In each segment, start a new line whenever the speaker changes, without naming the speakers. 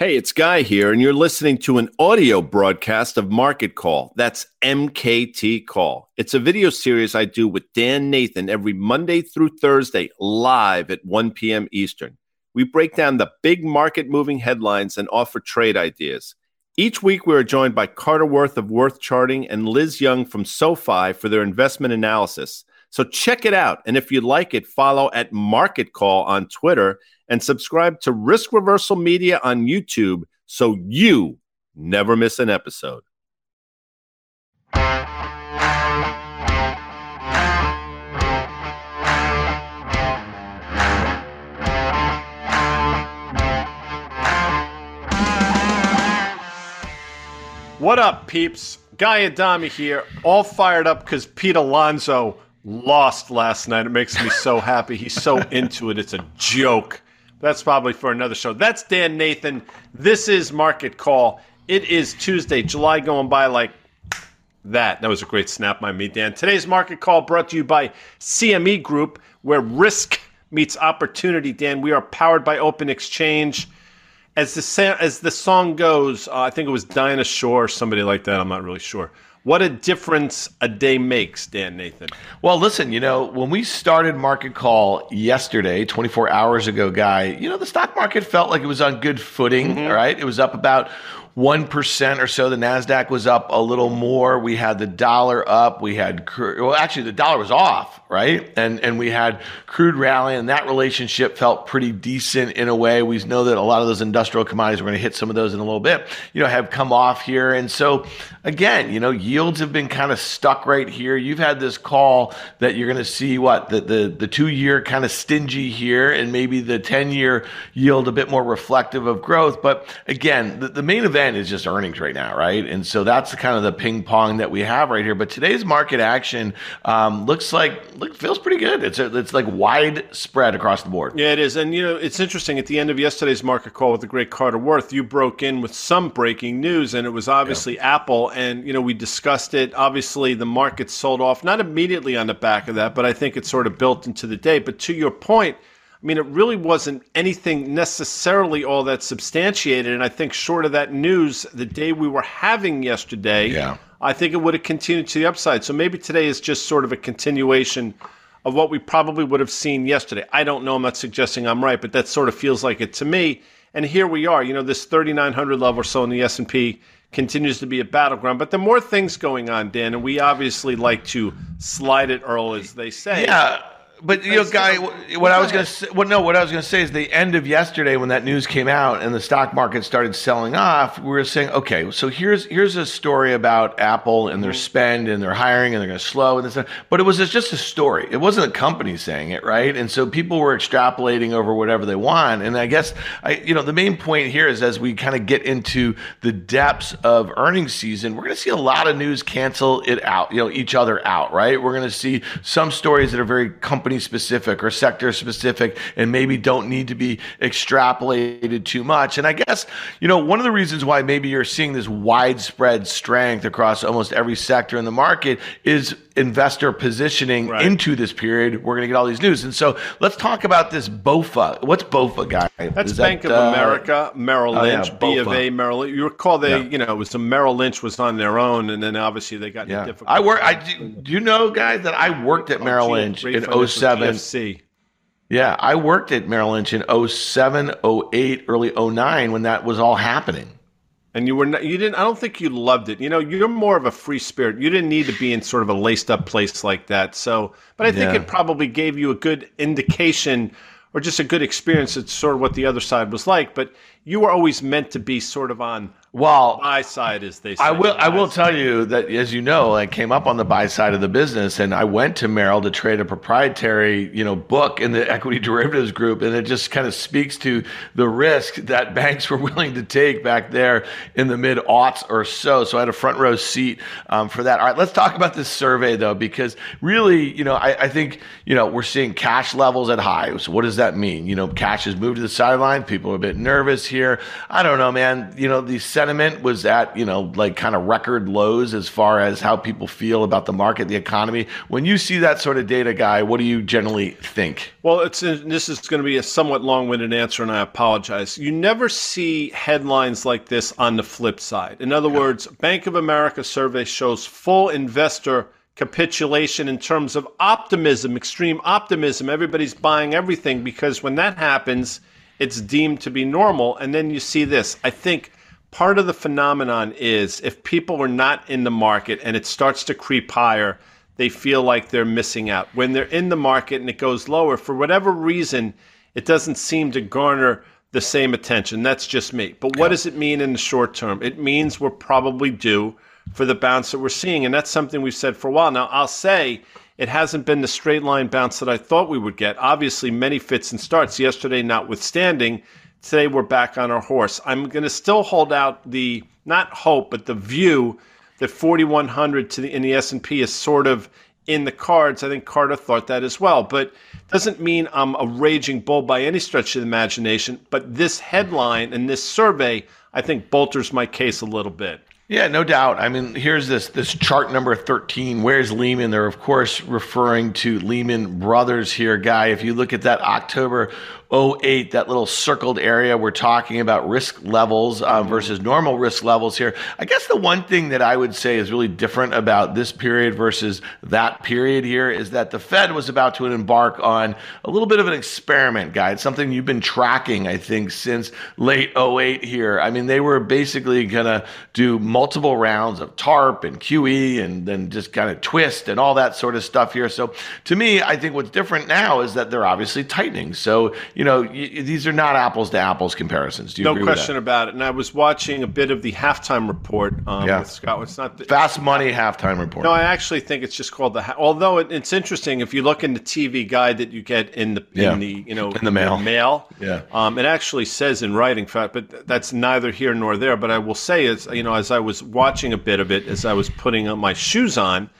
Hey, it's Guy here, and you're listening to an audio broadcast of Market Call. That's MKT Call. It's a video series I do with Dan Nathan every Monday through Thursday, live at 1 p.m. Eastern. We break down the big market moving headlines and offer trade ideas. Each week, we are joined by Carter Worth of Worth Charting and Liz Young from SoFi for their investment analysis. So check it out. And if you like it, follow at Market Call on Twitter and subscribe to Risk Reversal Media on YouTube so you never miss an episode. What up, peeps? Guy Adami here, all fired up because Pete Alonso lost last night. It makes me so happy. He's so into it. It's a joke. That's probably for another show. That's Dan Nathan. This is Market Call. It is Tuesday, July going by like that. That was a great snap by me, Dan. Today's Market Call brought to you by CME Group, where risk meets opportunity. Dan, we are powered by Open Exchange. As the as the song goes, uh, I think it was Dinah Shore, somebody like that. I'm not really sure. What a difference a day makes, Dan Nathan.
Well, listen, you know, when we started Market Call yesterday, 24 hours ago, Guy, you know, the stock market felt like it was on good footing, mm-hmm. right? It was up about 1% or so. The NASDAQ was up a little more. We had the dollar up. We had, crude, well, actually, the dollar was off, right? And, and we had crude rally, and that relationship felt pretty decent in a way. We know that a lot of those industrial commodities, we're going to hit some of those in a little bit, you know, have come off here. And so, again, you know, yields have been kind of stuck right here. You've had this call that you're going to see what the, the, the two year kind of stingy here, and maybe the 10 year yield a bit more reflective of growth. But again, the, the main event event is just earnings right now, right? And so that's the kind of the ping pong that we have right here. But today's market action um, looks like look feels pretty good. It's a, it's like widespread across the board.
Yeah, it is. And you know, it's interesting. At the end of yesterday's market call with the great Carter Worth, you broke in with some breaking news, and it was obviously yeah. Apple. And you know, we discussed it. Obviously, the market sold off not immediately on the back of that, but I think it sort of built into the day. But to your point I mean, it really wasn't anything necessarily all that substantiated. And I think, short of that news, the day we were having yesterday, yeah. I think it would have continued to the upside. So maybe today is just sort of a continuation of what we probably would have seen yesterday. I don't know. I'm not suggesting I'm right, but that sort of feels like it to me. And here we are. You know, this 3,900 level or so in the S&P continues to be a battleground. But the more things going on, Dan, and we obviously like to slide it, Earl, as they say.
Yeah but you know, guy, what I was going to say, well, no, what I was going to say is the end of yesterday when that news came out and the stock market started selling off. We were saying, okay, so here's here's a story about Apple and their mm-hmm. spend and their hiring and they're going to slow and this, but it was just a story. It wasn't a company saying it, right? And so people were extrapolating over whatever they want. And I guess I, you know, the main point here is as we kind of get into the depths of earnings season, we're going to see a lot of news cancel it out, you know, each other out, right? We're going to see some stories that are very company company specific or sector specific and maybe don't need to be extrapolated too much. And I guess, you know, one of the reasons why maybe you're seeing this widespread strength across almost every sector in the market is investor positioning right. into this period. We're going to get all these news. And so let's talk about this BOFA. What's BOFA, guy?
That's Bank of uh, America, Merrill Lynch, oh, yeah, B of A, Merrill Lynch. You recall they, yeah. you know, it was the Merrill Lynch was on their own, and then obviously they got yeah. difficult.
I work. I do, do, you know, guys, that I worked at oh, Merrill Lynch in 07. PFC. Yeah, I worked at Merrill Lynch in 07, 08, early 09 when that was all happening.
And you were not, you didn't I don't think you loved it. You know, you're more of a free spirit. You didn't need to be in sort of a laced up place like that. So, but I think yeah. it probably gave you a good indication or just a good experience. It's sort of what the other side was like, but you were always meant to be sort of on
Well,
buy side, is they.
I will. I will tell you that, as you know, I came up on the buy side of the business, and I went to Merrill to trade a proprietary, you know, book in the equity derivatives group, and it just kind of speaks to the risk that banks were willing to take back there in the mid aughts or so. So I had a front row seat um, for that. All right, let's talk about this survey though, because really, you know, I, I think you know we're seeing cash levels at highs. What does that mean? You know, cash has moved to the sideline. People are a bit nervous here. I don't know, man. You know, these sentiment was at, you know, like kind of record lows as far as how people feel about the market, the economy. When you see that sort of data, guy, what do you generally think?
Well, it's this is going to be a somewhat long-winded answer, and I apologize. You never see headlines like this on the flip side. In other words, Bank of America survey shows full investor capitulation in terms of optimism, extreme optimism. Everybody's buying everything because when that happens, it's deemed to be normal. And then you see this. I think part of the phenomenon is if people are not in the market and it starts to creep higher, they feel like they're missing out. When they're in the market and it goes lower, for whatever reason, it doesn't seem to garner the same attention. That's just me. But what yeah. does it mean in the short term? It means we're probably due for the bounce that we're seeing. And that's something we've said for a while. Now, I'll say it hasn't been the straight line bounce that I thought we would get. Obviously, many fits and starts, yesterday notwithstanding. Today we're back on our horse. I'm going to still hold out the not hope, but the view that 4100 to the in the S&P is sort of in the cards. I think Carter thought that as well, but doesn't mean I'm a raging bull by any stretch of the imagination. But this headline and this survey, I think, bolters my case a little bit.
Yeah, no doubt. I mean, here's this this chart number 13. Where's Lehman? They're of course referring to Lehman Brothers here, guy. If you look at that October 08, that little circled area, we're talking about risk levels uh, versus normal risk levels here. I guess the one thing that I would say is really different about this period versus that period here is that the Fed was about to embark on a little bit of an experiment, guys, something you've been tracking, I think, since late 08 here. I mean, they were basically going to do multiple rounds of TARP and QE and then just kind of twist and all that sort of stuff here. So to me, I think what's different now is that they're obviously tightening. So you know, y- these are not apples to apples comparisons. Do you
no question about it. And I was watching a bit of the halftime report um, yeah. with Scott. It's not the,
fast money halftime report.
No, I actually think it's just called the. Ha- although it, it's interesting if you look in the TV guide that you get in the in the you know
in the mail
mail.
Yeah.
Um, it actually says in writing, fact, but that's neither here nor there. But I will say, as you know, as I was watching a bit of it, as I was putting my shoes on.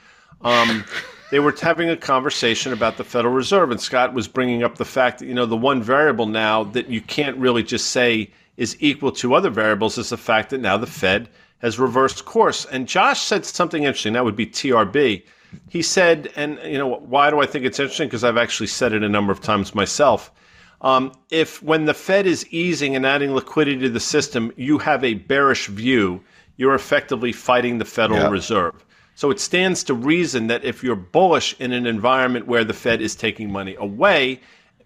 Um, they were having a conversation about the Federal Reserve, and Scott was bringing up the fact that you know the one variable now that you can't really just say is equal to other variables is the fact that now the Fed has reversed course. And Josh said something interesting. That would be TRB. He said, and you know why do I think it's interesting? Because I've actually said it a number of times myself. Um, if when the Fed is easing and adding liquidity to the system, you have a bearish view, you're effectively fighting the Federal yeah. Reserve. So it stands to reason that if you're bullish in an environment where the Fed is taking money away,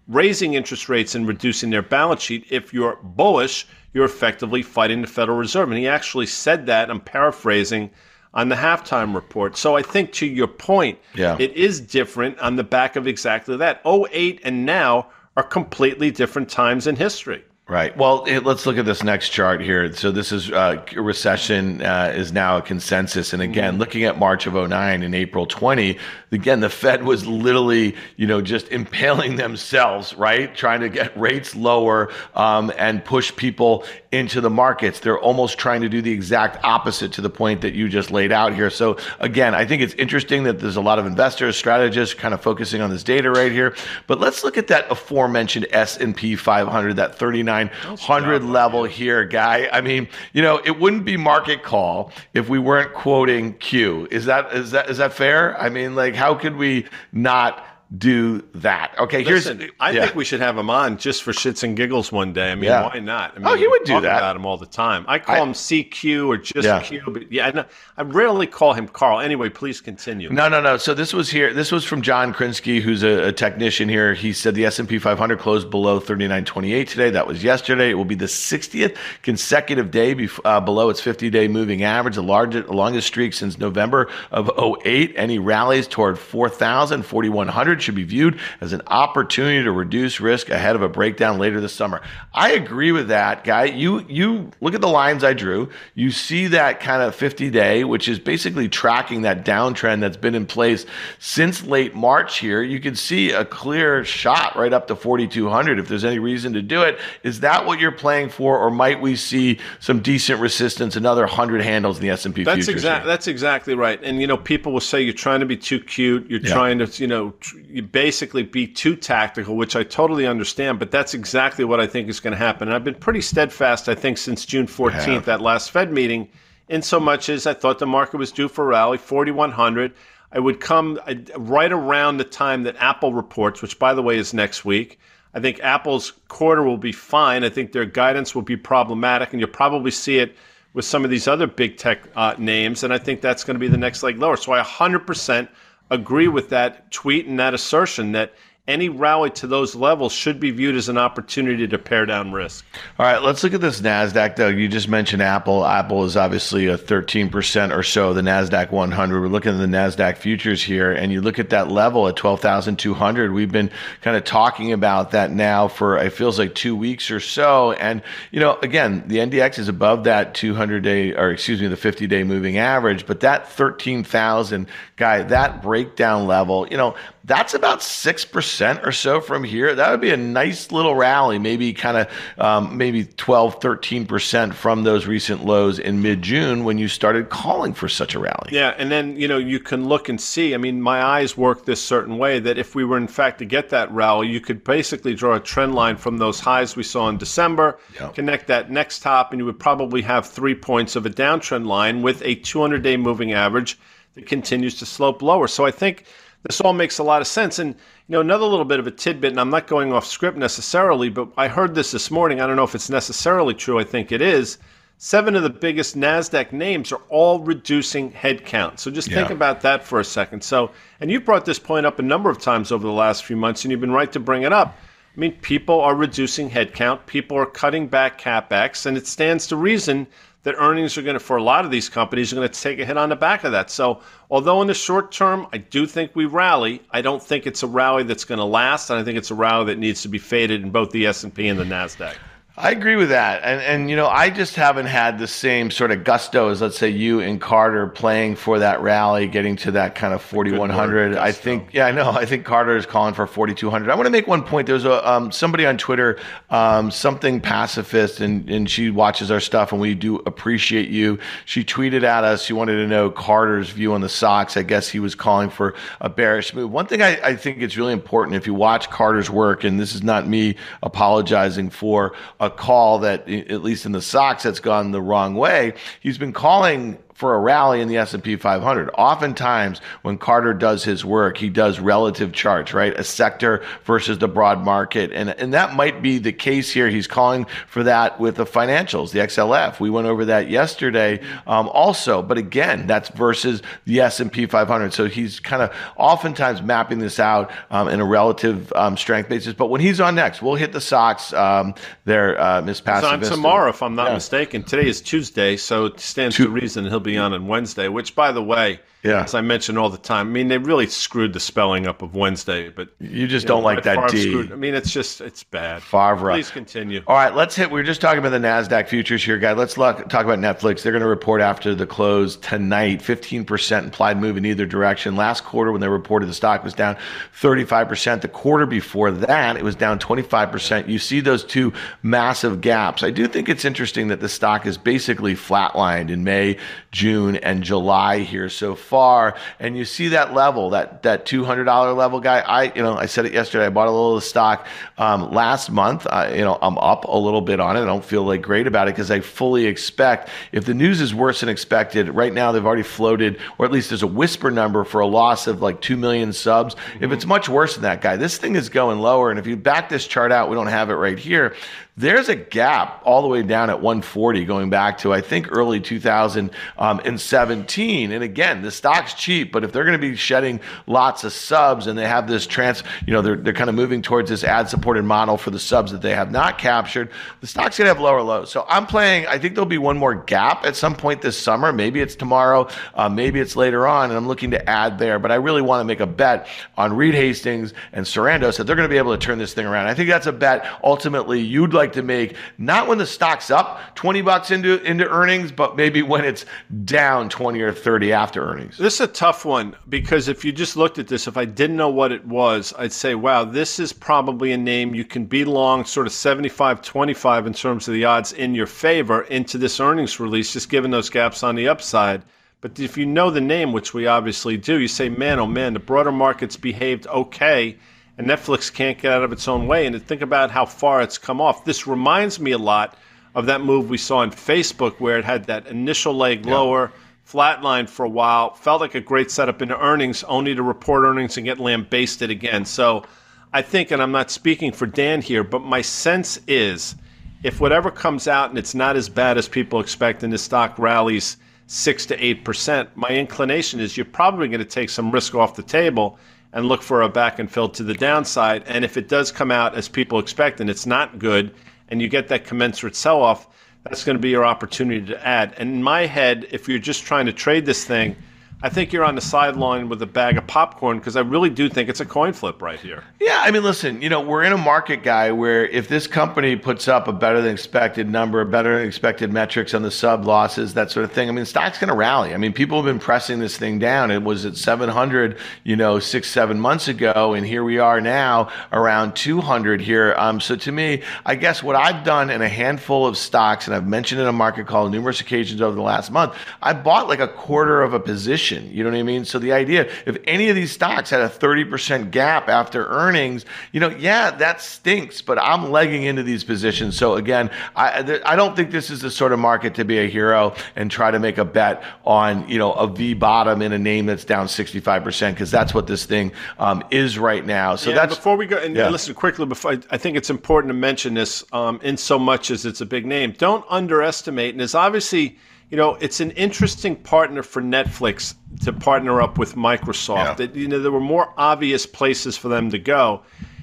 raising interest rates and reducing their balance sheet, if you're bullish, you're effectively fighting the Federal Reserve. And he actually said that, I'm paraphrasing, on the halftime report. So I think to your point,
yeah.
it is different on the back of exactly that. 08 and now are completely different times in history.
Right. Well, it, let's look at this next chart here. So this is uh, recession uh, is now a consensus, and again, mm-hmm. looking at March of 09 and April 20, again the Fed was literally, you know, just impaling themselves, right, trying to get rates lower um, and push people into the markets. They're almost trying to do the exact opposite to the point that you just laid out here. So again, I think it's interesting that there's a lot of investors, strategists, kind of focusing on this data right here. But let's look at that aforementioned S and P 500, that 39. 900 level here, guy. I mean, you know, it wouldn't be market call if we weren't quoting Q. Is that is that is that fair? I mean, like, how could we not? Do that. Okay,
Listen, here's. I yeah. think we should have him on just for shits and giggles one day. I mean, yeah. why not? I mean,
oh, he would do that.
About him all the time. I call I, him CQ or just yeah. Q, but yeah, I, I rarely call him Carl. Anyway, please continue.
No, no, no. So this was here. This was from John Krinsky, who's a, a technician here. He said the S and P 500 closed below 39.28 today. That was yesterday. It will be the 60th consecutive day bef- uh, below its 50-day moving average, the largest, longest streak since November of 08. Any rallies toward 4,000, 4,100 500 should be viewed as an opportunity to reduce risk ahead of a breakdown later this summer. I agree with that, guy. You you look at the lines I drew. You see that kind of 50 day, which is basically tracking that downtrend that's been in place since late March here. You can see a clear shot right up to 4200 if there's any reason to do it. Is that what you're playing for or might we see some decent resistance another 100 handles in the S&P
that's
futures?
Exactly, that's exactly right. And you know, people will say you're trying to be too cute, you're yeah. trying to, you know, you basically be too tactical, which I totally understand, but that's exactly what I think is going to happen. And I've been pretty steadfast I think since June 14th that last Fed meeting in so much as I thought the market was due for a rally 4100 I would come right around the time that Apple reports, which by the way is next week. I think Apple's quarter will be fine. I think their guidance will be problematic, and you'll probably see it with some of these other big tech uh, names. And I think that's going to be the next leg lower. So I 100% agree with that tweet and that assertion that any rally to those levels should be viewed as an opportunity to pare down risk.
All right, let's look at this Nasdaq. Though you just mentioned Apple. Apple is obviously a 13% or so the Nasdaq 100. We're looking at the Nasdaq futures here, and you look at that level at 12,200. We've been kind of talking about that now for it feels like two weeks or so. And you know, again, the NDX is above that 200 day, or excuse me, the 50 day moving average, but that 13,000 guy, that breakdown level, you know, that's about 6% or so from here. That would be a nice little rally, maybe kind of um, maybe 12, 13% from those recent lows in mid June when you started calling for such a rally.
Yeah. And then, you know, you can look and see. I mean, my eyes work this certain way that if we were in fact to get that rally, you could basically draw a trend line from those highs we saw in December, yep. connect that next top, and you would probably have three points of a downtrend line with a 200 day moving average that continues to slope lower. So I think this all makes a lot of sense. And, you know, another little bit of a tidbit, and I'm not going off script necessarily, but I heard this this morning. I don't know if it's necessarily true. I think it is. Seven of the biggest NASDAQ names are all reducing headcount. So just yeah. think about that for a second. So, and you brought this point up a number of times over the last few months, and you've been right to bring it up. I mean, people are reducing headcount, people are cutting back capex, and it stands to reason that earnings are going to, for a lot of these companies, are going to take a hit on the back of that. So, although in the short term, I do think we rally, I don't think it's a rally that's going to last, and I think it's a rally that needs to be faded in both the S and P and the Nasdaq.
I agree with that. And and you know, I just haven't had the same sort of gusto as let's say you and Carter playing for that rally, getting to that kind of 4100. I think yeah, I know. I think Carter is calling for 4200. I want to make one point. There's a um, somebody on Twitter, um, something pacifist and and she watches our stuff and we do appreciate you. She tweeted at us. She wanted to know Carter's view on the Sox. I guess he was calling for a bearish move. One thing I, I think it's really important if you watch Carter's work and this is not me apologizing for a call that, at least in the Sox, that's gone the wrong way. He's been calling for a rally in the S&P 500. Oftentimes when Carter does his work, he does relative charts, right? A sector versus the broad market. And, and that might be the case here. He's calling for that with the financials, the XLF. We went over that yesterday um, also. But again, that's versus the S&P 500. So he's kind of oftentimes mapping this out um, in a relative um, strength basis. But when he's on next, we'll hit the Sox um, there, uh, Miss Pacifist.
on tomorrow, if I'm not yeah. mistaken. Today is Tuesday, so it stands to reason he'll be on on Wednesday, which, by the way, yeah. as I mention all the time, I mean, they really screwed the spelling up of Wednesday, but
you just you don't know, like that D. Screwed,
I mean, it's just, it's bad.
Favre.
Please continue.
All right, let's hit. We were just talking about the NASDAQ futures here, guy. Let's look, talk about Netflix. They're going to report after the close tonight 15% implied move in either direction. Last quarter, when they reported, the stock was down 35%. The quarter before that, it was down 25%. You see those two massive gaps. I do think it's interesting that the stock is basically flatlined in May, June, and July here so far. And you see that level, that that two hundred dollar level, guy. I you know I said it yesterday. I bought a little of the stock um, last month. I, you know I'm up a little bit on it. I don't feel like great about it because I fully expect if the news is worse than expected. Right now they've already floated, or at least there's a whisper number for a loss of like two million subs. Mm-hmm. If it's much worse than that, guy, this thing is going lower. And if you back this chart out, we don't have it right here there's a gap all the way down at 140 going back to I think early 2017. And again, the stock's cheap, but if they're going to be shedding lots of subs and they have this trans, you know, they're they're kind of moving towards this ad supported model for the subs that they have not captured, the stock's going to have lower lows. So I'm playing. I think there'll be one more gap at some point this summer. Maybe it's tomorrow, uh, maybe it's later on, and I'm looking to add there. But I really want to make a bet on Reed Hastings and Sarandos that they're going to be able to turn this thing around. I think that's a bet ultimately you'd like to make, not when the stock's up 20 bucks into into earnings, but maybe when it's down 20 or 30 after earnings.
This is a tough one because if you just looked at this, if I didn't know what it was, I'd say, wow, this is probably a name you can be long sort of 75 25 in terms of the odds in your favor into this earnings release, just given those gaps on the upside. But if you know the name, which we obviously do, you say, man, oh man, the broader market's behaved okay and Netflix can't get out of its own way. And to think about how far it's come off, this reminds me a lot of that move we saw in Facebook where it had that initial leg yeah. lower, flatline for a while, felt like a great setup into earnings, only to report earnings and get lambasted again. So I think, and I'm not speaking for Dan here, but my sense is if whatever comes out and it's not as bad as people expect and the stock rallies six to eight percent, my inclination is you're probably going to take some risk off the table and look for a back and fill to the downside. And if it does come out as people expect and it's not good, and you get that commensurate sell off, that's going to be your opportunity to add. And in my head, if you're just trying to trade this thing, I think you're on the sideline with a bag of popcorn because I really do think it's a coin flip right here.
Yeah, I mean, listen, you know, we're in a market guy where if this company puts up a better than expected number, better than expected metrics on the sub losses, that sort of thing, I mean, stock's going to rally. I mean, people have been pressing this thing down. It was at 700, you know, six, seven months ago, and here we are now around 200 here. Um, so to me, I guess what I've done in a handful of stocks, and I've mentioned in a market call numerous occasions over the last month, I bought like a quarter of a position position. You know what I mean? So the idea, if any of these stocks had a 30% gap after earnings, you know, yeah, that stinks, but I'm legging into these positions. So again, I, I don't think this is the sort of market to be a hero and try to make a bet on, you know, a V bottom in a name that's down 65% because that's what this thing um, is right now. So yeah, that's
before we go and yeah. listen quickly before I, I, think it's important to mention this um, in so much as it's a big name. Don't underestimate, and it's obviously you know, it's an interesting partner for Netflix to partner up with Microsoft. Yeah. That you know, there were more obvious places for them to go.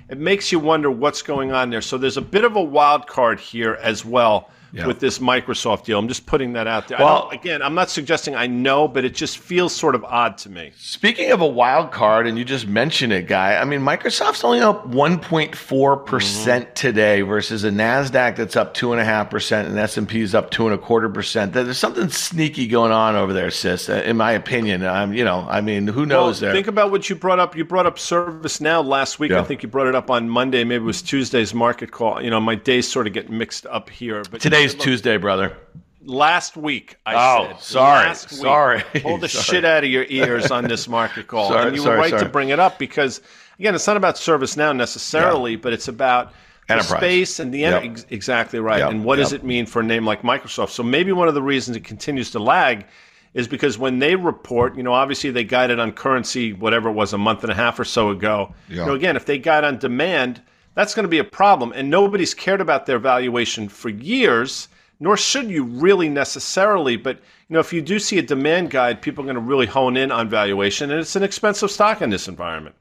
It makes you wonder what's going on there. So there's a bit of a wild card here as well yeah. with this Microsoft deal. I'm just putting that out there. Well, again, I'm not suggesting I know, but it just feels sort of odd to me.
Speaking of a wild card, and you just mentioned it, guy. I mean, Microsoft's only up 1.4 percent mm-hmm. today versus a Nasdaq that's up two and a half percent, and S and P is up two and a quarter percent. There's something sneaky going on over there, sis. Uh, in my opinion, I'm, you know, I mean, who knows?
Well,
there.
Think about what you brought up. You brought up ServiceNow last week. Yeah. I think you brought it up on Monday. Maybe it was Tuesday's market call. You know, my days sort of get mixed up here,
but today Today's Tuesday, brother.
Last week, I
oh,
said.
sorry, week, sorry.
Pull the sorry. shit out of your ears on this market call, sorry, and you sorry, were right to bring it up because, again, it's not about ServiceNow necessarily, yeah. but it's about Enterprise. space and the yep. en- exactly right. Yep. And what yep. does it mean for a name like Microsoft? So maybe one of the reasons it continues to lag is because when they report, you know, obviously they guided on currency, whatever it was, a month and a half or so ago. You know, again, if they guide on demand that's going to be a problem. And nobody's cared about their valuation for years, nor should you really necessarily. But you know, if you do see a demand guide, people are going to really hone in on valuation, and it's an expensive stock in this environment.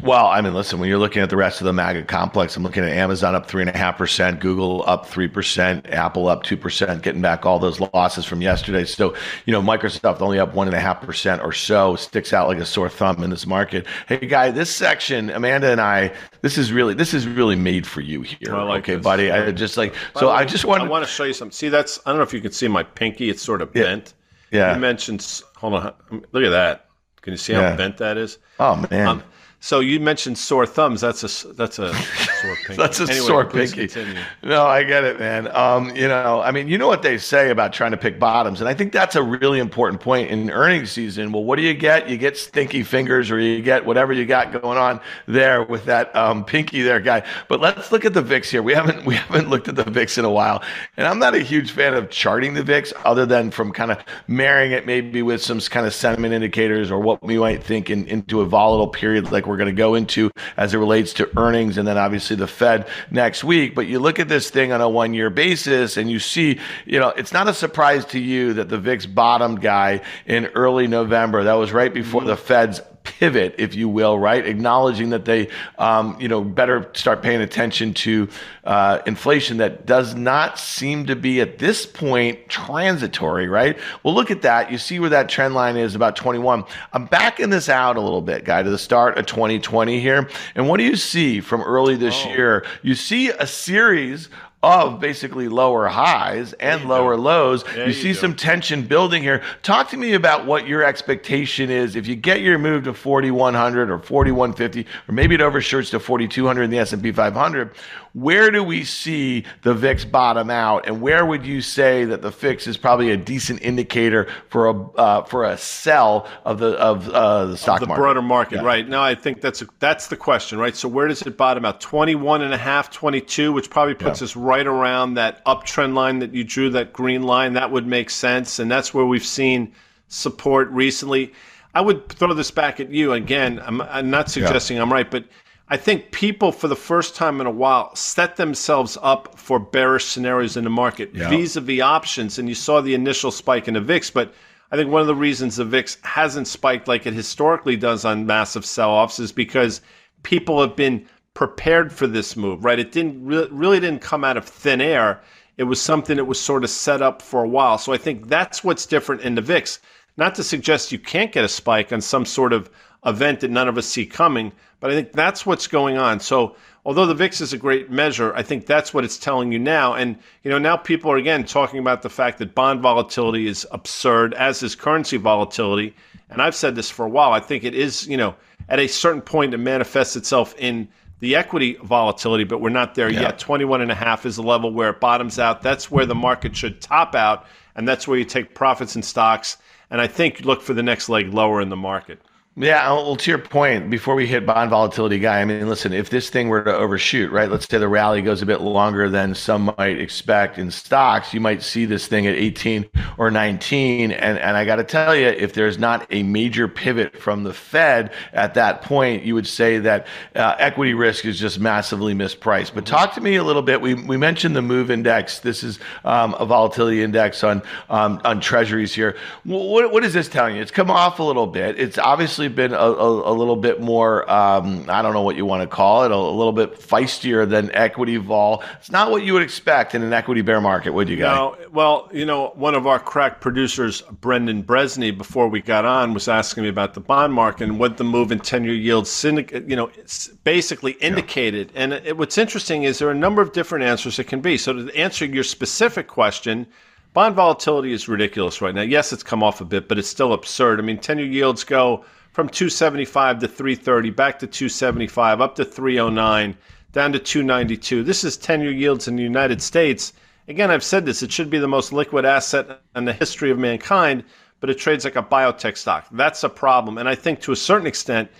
Well, I mean, listen, when you're looking at the rest of the MAGA complex, I'm looking at Amazon up three and a half percent, Google up three percent, Apple up two percent, getting back all those losses from yesterday. So, you know, Microsoft only up one and a half percent or so sticks out like a sore thumb in this market. Hey, guy, this section, Amanda and I, this is really this is really made for you here. I like okay, this. buddy. I just like so. I just want
I want to show you something. See, that's I don't know if you can see my pinky. It's sort of bent.
Yeah.
You mentioned. Hold on. Look at that. Can you see how yeah. bent that is?
Oh man. Um,
so you mentioned sore thumbs. That's a that's a sore pinky.
that's a anyway, sore pinky. Continue. No, I get it, man. Um, you know, I mean, you know what they say about trying to pick bottoms, and I think that's a really important point in earnings season. Well, what do you get? You get stinky fingers, or you get whatever you got going on there with that um, pinky there, guy. But let's look at the VIX here. We haven't we haven't looked at the VIX in a while, and I'm not a huge fan of charting the VIX, other than from kind of marrying it maybe with some kind of sentiment indicators or what we might think in, into a volatile period like we're going to go into as it relates to earnings and then obviously the Fed next week. But you look at this thing on a one year basis and you see, you know, it's not a surprise to you that the VIX bottomed guy in early November. That was right before mm-hmm. the Fed's pivot, if you will, right? Acknowledging that they, um, you know, better start paying attention to uh, inflation that does not seem to be at this point transitory, right? Well, look at that. You see where that trend line is about 21. I'm backing this out a little bit, guy, to the start of 2020 here. And what do you see from early this oh. year? You see a series of basically lower highs and lower go. lows. you, you see go. some tension building here. Talk to me about what your expectation is if you get your move to 4100 or 4150 or maybe it overshoots to 4200 in the S&P 500 where do we see the VIX bottom out, and where would you say that the VIX is probably a decent indicator for a uh, for a sell of the of uh, the stock
of the
market?
broader market? Yeah. Right now, I think that's a, that's the question, right? So where does it bottom out? 21 and a half, 22, which probably puts yeah. us right around that uptrend line that you drew, that green line. That would make sense, and that's where we've seen support recently. I would throw this back at you again. I'm, I'm not suggesting yeah. I'm right, but I think people, for the first time in a while, set themselves up for bearish scenarios in the market vis a vis options. And you saw the initial spike in the VIX, but I think one of the reasons the VIX hasn't spiked like it historically does on massive sell offs is because people have been prepared for this move, right? It didn't re- really didn't come out of thin air. It was something that was sort of set up for a while. So I think that's what's different in the VIX. Not to suggest you can't get a spike on some sort of event that none of us see coming, but I think that's what's going on. So although the VIX is a great measure, I think that's what it's telling you now. And you know, now people are again talking about the fact that bond volatility is absurd, as is currency volatility. And I've said this for a while. I think it is, you know, at a certain point it manifests itself in the equity volatility, but we're not there yeah. yet. 21 and a half is the level where it bottoms out. That's where the market should top out, and that's where you take profits in stocks. And I think look for the next leg lower in the market.
Yeah, well, to your point, before we hit bond volatility, guy, I mean, listen, if this thing were to overshoot, right? Let's say the rally goes a bit longer than some might expect in stocks, you might see this thing at 18 or 19. And, and I got to tell you, if there's not a major pivot from the Fed at that point, you would say that uh, equity risk is just massively mispriced. But talk to me a little bit. We, we mentioned the MOVE Index. This is um, a volatility index on um, on treasuries here. What, what is this telling you? It's come off a little bit. It's obviously obviously been a, a, a little bit more, um, I don't know what you want to call it, a, a, little bit feistier than equity vol. It's not what you would expect in an equity bear market, would you guys? No,
well, you know, one of our crack producers, Brendan Bresney, before we got on, was asking me about the bond market and what the move in 10 year yields, you know, basically indicated. Yeah. And it, what's interesting is there are a number of different answers it can be. So to answer your specific question, Bond volatility is ridiculous right now. Yes, it's come off a bit, but it's still absurd. I mean, 10 year yields go from 275 to 330, back to 275, up to 309, down to 292. This is 10 year yields in the United States. Again, I've said this, it should be the most liquid asset in the history of mankind, but it trades like a biotech stock. That's a problem. And I think to a certain extent,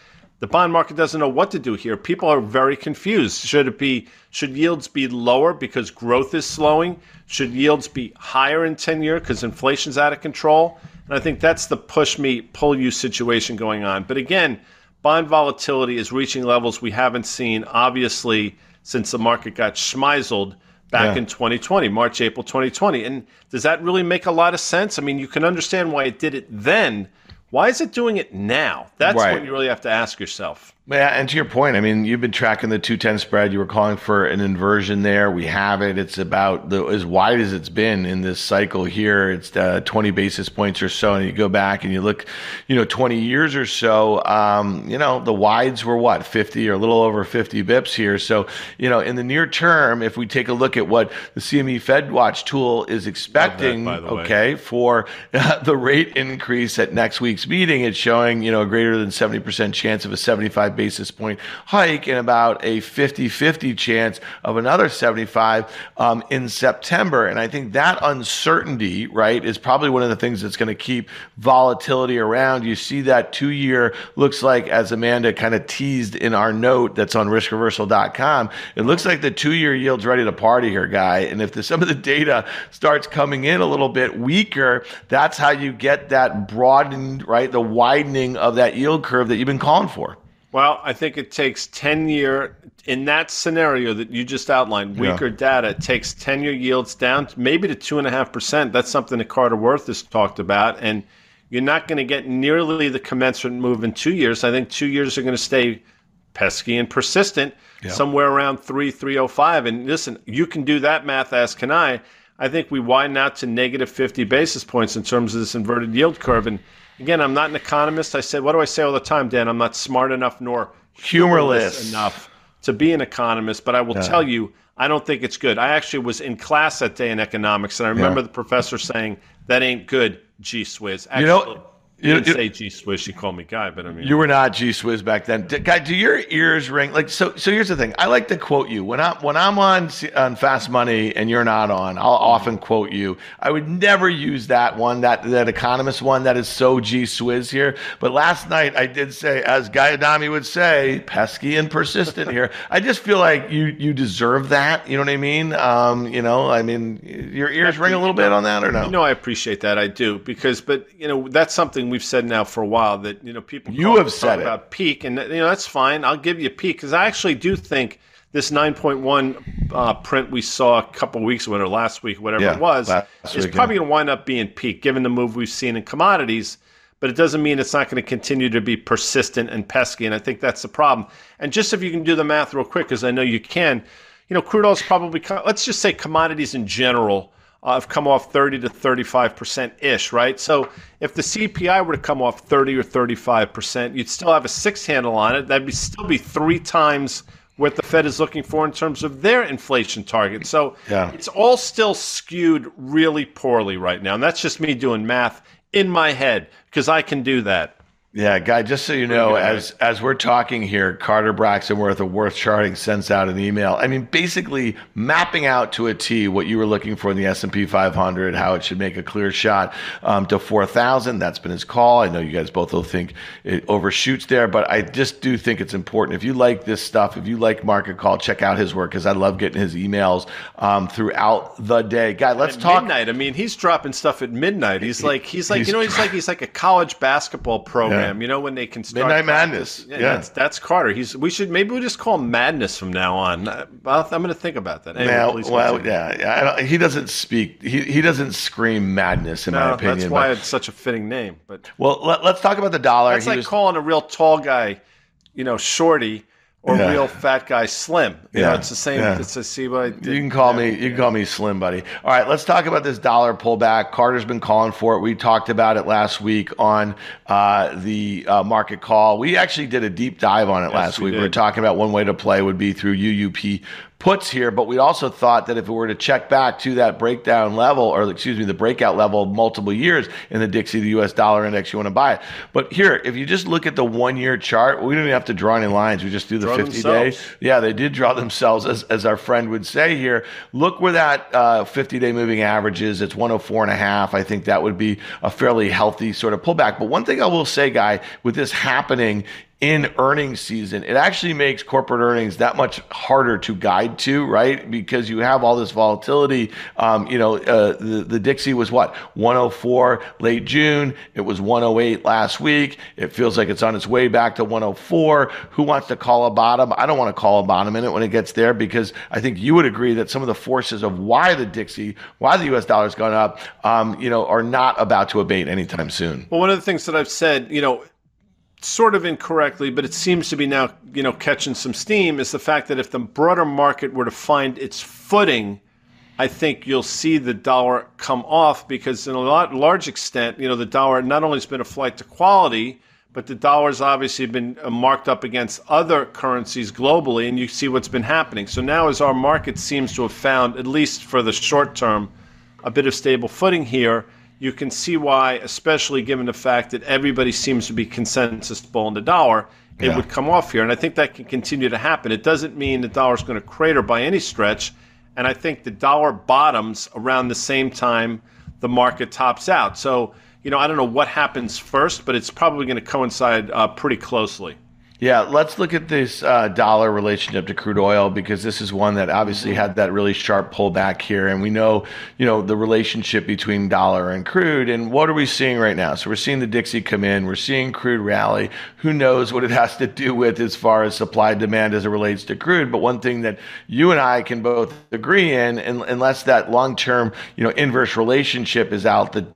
the bond market doesn't know what to do here. People are very confused. Should it be should yields be lower because growth is slowing? Should yields be higher in 10 year because inflation's out of control? And I think that's the push me, pull you situation going on. But again, bond volatility is reaching levels we haven't seen, obviously, since the market got schmeizled back yeah. in 2020, March, April 2020. And does that really make a lot of sense? I mean, you can understand why it did it then. Why is it doing it now? That's right. what you really have to ask yourself.
Yeah, and to your point, I mean, you've been tracking the 210 spread. You were calling for an inversion there. We have it. It's about the, as wide as it's been in this cycle here. It's uh, 20 basis points or so. And you go back and you look, you know, 20 years or so, um, you know, the wides were what, 50 or a little over 50 bips here. So, you know, in the near term, if we take a look at what the CME Fed Watch tool is expecting, that, okay, way. for uh, the rate increase at next week's meeting, it's showing, you know, a greater than 70% chance of a 75 75 basis point hike and about a 50 50 chance of another 75 um, in September. And I think that uncertainty, right, is probably one of the things that's going to keep volatility around. You see that two year looks like, as Amanda kind of teased in our note that's on riskreversal.com, it looks like the two year yield's ready to party here, guy. And if the, some of the data starts coming in a little bit weaker, that's how you get that broadened, right, the widening of that yield curve that you've been calling for.
Well, I think it takes 10 year in that scenario that you just outlined, weaker yeah. data, it takes 10 year yields down maybe to 2.5%. That's something that Carter Worth has talked about. And you're not going to get nearly the commensurate move in two years. I think two years are going to stay pesky and persistent, yep. somewhere around 3, 305. And listen, you can do that math, as can I. I think we widen out to negative 50 basis points in terms of this inverted yield curve. And again, I'm not an economist. I said, what do I say all the time, Dan? I'm not smart enough nor
humorless, humorless
enough to be an economist, but I will yeah. tell you, I don't think it's good. I actually was in class that day in economics, and I remember yeah. the professor saying, that ain't good, G Swizz.
Actually, you know,
you didn't say G Swiss. You called me Guy, but I mean
you were not G Swiss back then. Guy, do your ears ring? Like so. So here's the thing. I like to quote you when I'm when I'm on on Fast Money and you're not on. I'll often quote you. I would never use that one that that economist one that is so G Swiss here. But last night I did say, as Guy Adami would say, pesky and persistent here. I just feel like you you deserve that. You know what I mean? Um, you know, I mean, your ears ring a little bit on that or no?
You know, I appreciate that. I do because, but you know, that's something we've said now for a while that you know people
you have said it.
about peak, and you know that's fine. I'll give you a peak because I actually do think this 9.1 uh, print we saw a couple weeks ago or last week, whatever yeah, it was, is probably going to wind up being peak given the move we've seen in commodities. But it doesn't mean it's not going to continue to be persistent and pesky, and I think that's the problem. And just if you can do the math real quick, because I know you can, you know, crude oil is probably let's just say commodities in general uh, have come off 30 to 35 percent ish, right? So if the CPI were to come off 30 or 35 percent, you'd still have a six handle on it. That'd be still be three times what the Fed is looking for in terms of their inflation target. So yeah. it's all still skewed really poorly right now, and that's just me doing math in my head because I can do that.
Yeah, guy. Just so you know, as as we're talking here, Carter Braxton Worth of Worth Charting sends out an email. I mean, basically mapping out to a T what you were looking for in the S and P 500, how it should make a clear shot um, to 4,000. That's been his call. I know you guys both will think it overshoots there, but I just do think it's important. If you like this stuff, if you like Market Call, check out his work because I love getting his emails um, throughout the day. Guy, let's
at
talk
midnight. I mean, he's dropping stuff at midnight. He's like he's like he's you know he's like he's like a college basketball program. Yeah program. You know when they can
start Midnight Madness.
Yeah, yeah. That's, that's, Carter. He's we should maybe we'll just call him Madness from now on. i am going to think about that.
Anyway, now, well, yeah, yeah he doesn't speak. He he doesn't scream madness in no, my opinion.
That's why but, it's such a fitting name. But
well, let, us talk about the dollar.
It's like was, calling a real tall guy, you know, shorty or yeah. real fat guy slim. You yeah. know, it's the same. Yeah. It's a see what I did.
You can call me. You can call me slim, buddy. All right, let's talk about this dollar pullback. Carter's been calling for it. We talked about it last week on uh, the uh, market call. We actually did a deep dive on it yes, last we week. Did. We were talking about one way to play would be through UUP puts here, but we also thought that if it were to check back to that breakdown level, or excuse me, the breakout level multiple years in the Dixie, the US dollar index, you want to buy it. But here, if you just look at the one year chart, we don't even have to draw any lines. We just do the draw 50 themselves. day. Yeah, they did draw themselves, as, as our friend would say here. Look where that uh, 50 day moving average is. It's 104 and a half. I think that would be a fairly healthy sort of pullback. But one thing I will say, guy, with this happening in earnings season, it actually makes corporate earnings that much harder to guide to, right? Because you have all this volatility. Um, you know, uh, the, the Dixie was what 104 late June. It was 108 last week. It feels like it's on its way back to 104. Who wants to call a bottom? I don't want to call a bottom in it when it gets there because I think you would agree that some of the forces of why the Dixie, why the U.S. dollar's gone up, um, you know, are not about to abate anytime soon.
Well, one of the things that I've said, you know sort of incorrectly, but it seems to be now, you know, catching some steam is the fact that if the broader market were to find its footing, I think you'll see the dollar come off because, in a lot, large extent, you know, the dollar not only has been a flight to quality, but the dollar's obviously been uh, marked up against other currencies globally, and you see what's been happening. So now, as our market seems to have found, at least for the short term, a bit of stable footing here you can see why, especially given the fact that everybody seems to be consensus bulling the dollar, it yeah. would come off here. And I think that can continue to happen. It doesn't mean the dollar is going to crater by any stretch. And I think the dollar bottoms around the same time the market tops out. So, you know, I don't know what happens first, but it's probably going to coincide uh, pretty closely.
Yeah, let's look at this uh, dollar relationship to crude oil because this is one that obviously had that really sharp pullback here, and we know, you know, the relationship between dollar and crude. And what are we seeing right now? So we're seeing the Dixie come in, we're seeing crude rally. Who knows what it has to do with as far as supply demand as it relates to crude? But one thing that you and I can both agree in, and unless that long term, you know, inverse relationship is out the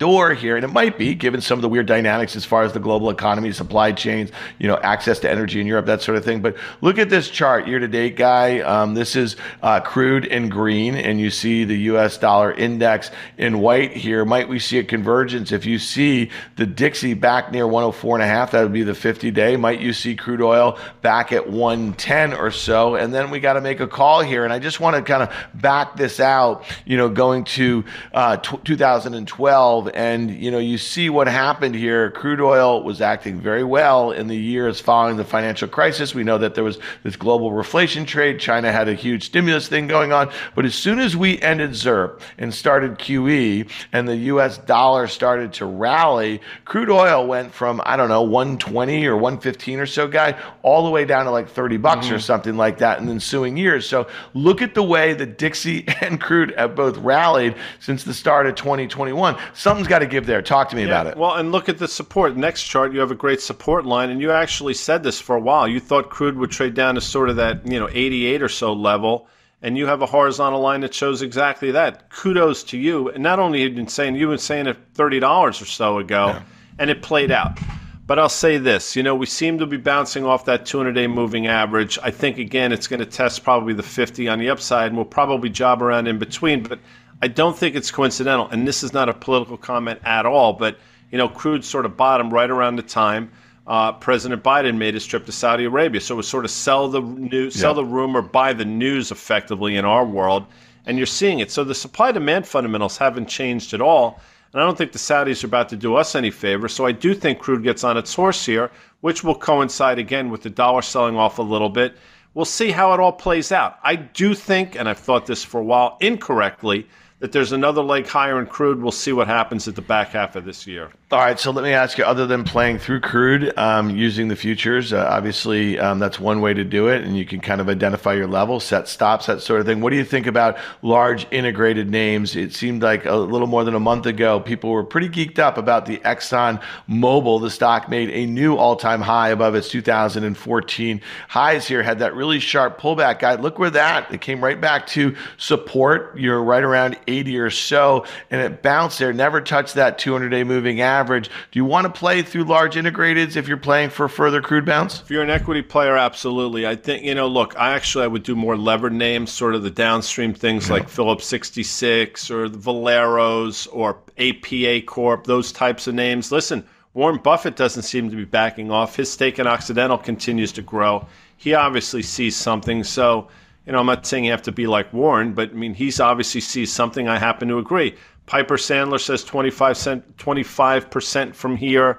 door here, and it might be given some of the weird dynamics as far as the global economy, supply chains, you know, access to energy in Europe, that sort of thing. But look at this chart year to date, guy. Um, this is uh, crude in green, and you see the U.S. dollar index in white here. Might we see a convergence? If you see the Dixie back near 104 and a half, that would be the 50 day. Might you see crude oil back at 110 or so? And then we got to make a call here, and I just want to kind of back this out. You know, going to uh, t- 2012 and you know you see what happened here. Crude oil was acting very well in the years following the financial crisis. We know that there was this global reflation trade. China had a huge stimulus thing going on, but as soon as we ended ZIRP and started QE, and the U.S. dollar started to rally, crude oil went from I don't know 120 or 115 or so, guy, all the way down to like 30 bucks mm-hmm. or something like that in the ensuing years. So look at the way the Dixie and crude have both rallied since the start of 2021. Some something's got to give there. Talk to me yeah, about it.
Well, and look at the support. Next chart, you have a great support line, and you actually said this for a while. You thought crude would trade down to sort of that you know 88 or so level, and you have a horizontal line that shows exactly that. Kudos to you. And not only have you been saying you were saying it thirty dollars or so ago, yeah. and it played out. But I'll say this, you know, we seem to be bouncing off that 200-day moving average. I think again, it's going to test probably the 50 on the upside, and we'll probably job around in between. But I don't think it's coincidental, and this is not a political comment at all, but you know, crude sort of bottomed right around the time uh, President Biden made his trip to Saudi Arabia. So it was sort of sell the news, sell yeah. the rumor, buy the news, effectively in our world, and you're seeing it. So the supply demand fundamentals haven't changed at all, and I don't think the Saudis are about to do us any favor. So I do think crude gets on its horse here, which will coincide again with the dollar selling off a little bit. We'll see how it all plays out. I do think, and I've thought this for a while incorrectly, that there's another leg higher in crude. We'll see what happens at the back half of this year.
All right, so let me ask you: other than playing through crude, um, using the futures, uh, obviously um, that's one way to do it, and you can kind of identify your level, set stops, that sort of thing. What do you think about large integrated names? It seemed like a little more than a month ago, people were pretty geeked up about the Exxon Mobil. The stock made a new all-time high above its 2014 highs. Here had that really sharp pullback. Guy, look where that it came right back to support. You're right around 80 or so, and it bounced there, never touched that 200 day moving average. Do you want to play through large integrateds if you're playing for further crude bounce?
If you're an equity player, absolutely. I think, you know, look, I actually I would do more levered names, sort of the downstream things yeah. like Phillips 66 or the Valeros or APA Corp, those types of names. Listen, Warren Buffett doesn't seem to be backing off. His stake in Occidental continues to grow. He obviously sees something. So, you know, I'm not saying you have to be like Warren, but I mean, he's obviously sees something. I happen to agree. Piper Sandler says 25 cent, 25% from here.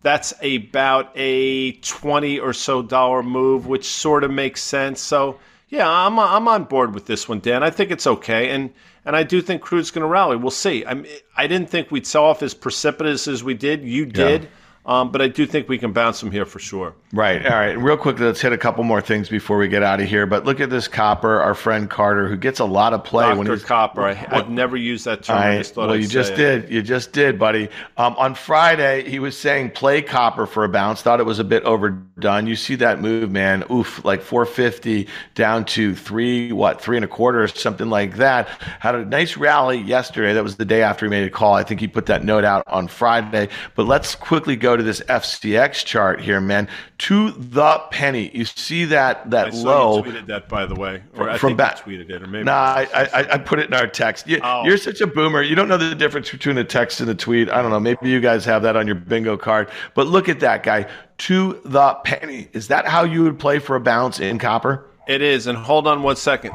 That's about a 20 or so dollar move, which sort of makes sense. So, yeah, I'm I'm on board with this one, Dan. I think it's okay, and and I do think crude's going to rally. We'll see. I I didn't think we'd sell off as precipitous as we did. You did. Yeah. Um, but I do think we can bounce them here for sure.
Right. All right. And real quick, let's hit a couple more things before we get out of here. But look at this Copper, our friend Carter, who gets a lot of play
Dr. when he's Copper. I, have never used that term. I, I
well,
I'd
you just it. did. You just did, buddy. Um, on Friday, he was saying play Copper for a bounce. Thought it was a bit overdone. You see that move, man? Oof, like 450 down to three, what, three and a quarter or something like that. Had a nice rally yesterday. That was the day after he made a call. I think he put that note out on Friday. But let's quickly go to this FCX chart here, man, to the penny. You see that that
I
low.
Tweeted that, by the way, or I from back. tweeted it, or maybe.
Nah, I, I, I put it in our text. You, are oh. such a boomer. You don't know the difference between a text and a tweet. I don't know. Maybe you guys have that on your bingo card. But look at that guy to the penny. Is that how you would play for a bounce in copper?
It is. And hold on one second.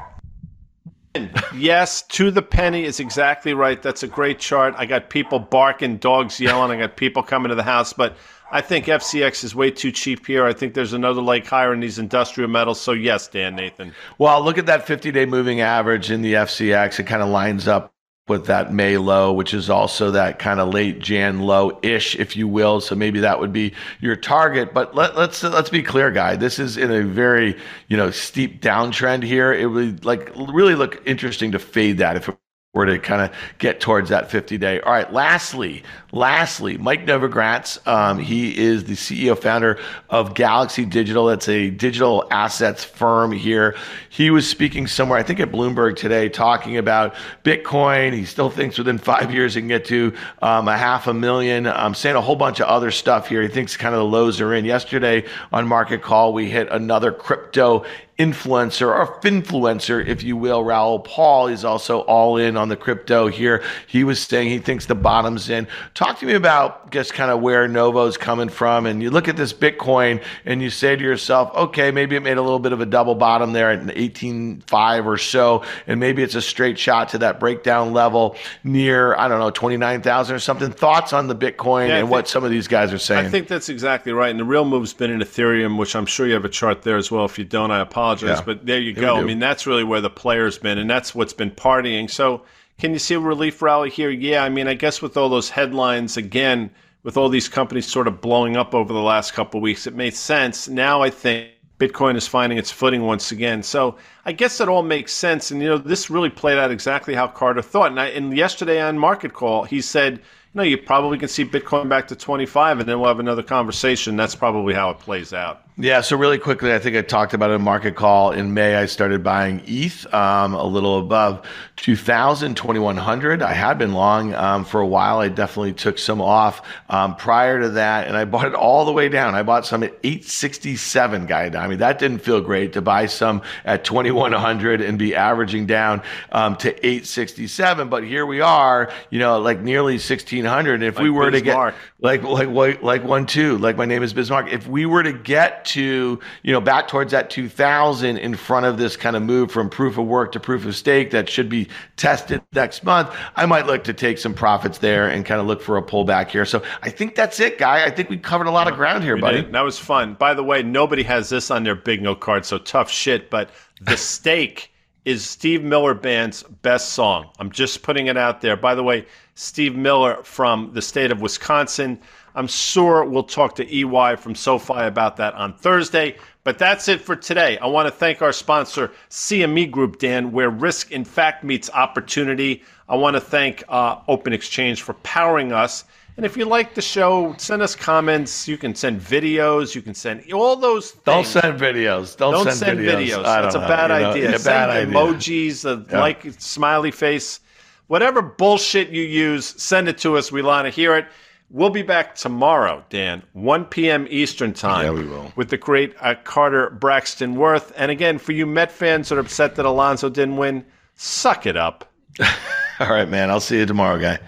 Yes, to the penny is exactly right. That's a great chart. I got people barking, dogs yelling. I got people coming to the house, but I think FCX is way too cheap here. I think there's another leg higher in these industrial metals. So yes, Dan Nathan.
Well, look at that 50-day moving average in the FCX. It kind of lines up with that May low, which is also that kind of late Jan low ish, if you will. So maybe that would be your target. But let, us let's, let's be clear, guy. This is in a very you know steep downtrend here. It would like really look interesting to fade that if it were to kind of get towards that 50 day. All right. Lastly, lastly, Mike Novogratz. Um, he is the CEO founder of Galaxy Digital. That's a digital assets firm here. He was speaking somewhere, I think at Bloomberg today, talking about Bitcoin. He still thinks within five years he can get to um, a half a million. I'm saying a whole bunch of other stuff here. He thinks kind of the lows are in. Yesterday on Market Call, we hit another crypto influencer or finfluencer, if you will. Raoul Paul is also all in on the crypto here. He was saying he thinks the bottom's in. Talk to me about just kind of where Novo's coming from. And you look at this Bitcoin and you say to yourself, okay, maybe it made a little bit of a double bottom there at 18.5 or so. And maybe it's a straight shot to that breakdown level near, I don't know, 29,000 or something. Thoughts on the Bitcoin yeah, and think, what some of these guys are saying?
I think that's exactly right. And the real move's been in Ethereum, which I'm sure you have a chart there as well. If you don't, I apologize apologize, yeah. but there you go. I mean, that's really where the player's been, and that's what's been partying. So, can you see a relief rally here? Yeah, I mean, I guess with all those headlines again, with all these companies sort of blowing up over the last couple of weeks, it made sense. Now I think Bitcoin is finding its footing once again. So I guess that all makes sense. And you know, this really played out exactly how Carter thought. And, I, and yesterday on Market Call, he said, you know, you probably can see Bitcoin back to 25, and then we'll have another conversation. That's probably how it plays out.
Yeah, so really quickly, I think I talked about a market call. In May, I started buying ETH um, a little above 2000, 2100. I had been long um, for a while. I definitely took some off um, prior to that, and I bought it all the way down. I bought some at 867, guy. I mean, that didn't feel great to buy some at 2100 and be averaging down um, to 867. But here we are, you know, like nearly 1600. If like we were to get like like like like one two, like my name is Bismarck. If we were to get to, you know, back towards that 2000 in front of this kind of move from proof of work to proof of stake that should be tested next month, I might look to take some profits there and kind of look for a pullback here. So I think that's it, guy. I think we covered a lot of ground here, buddy.
Did. That was fun. By the way, nobody has this on their big no card, so tough shit. But the stake is Steve Miller Band's best song. I'm just putting it out there. By the way, Steve Miller from the state of Wisconsin. I'm sure we'll talk to EY from SoFi about that on Thursday. But that's it for today. I want to thank our sponsor, CME Group, Dan, where risk in fact meets opportunity. I want to thank uh, Open Exchange for powering us. And if you like the show, send us comments. You can send videos. You can send all those things.
Don't send videos. Don't, Don't send, send, videos. videos.
That's a bad you know, idea. Send bad idea. emojis, a yeah. like smiley face, whatever bullshit you use. Send it to us. We want to hear it. We'll be back tomorrow, Dan, 1 p.m. Eastern Time.
Yeah, we will.
With the great uh, Carter Braxton Worth. And again, for you Met fans that are upset that Alonso didn't win, suck it up.
All right, man. I'll see you tomorrow, guy.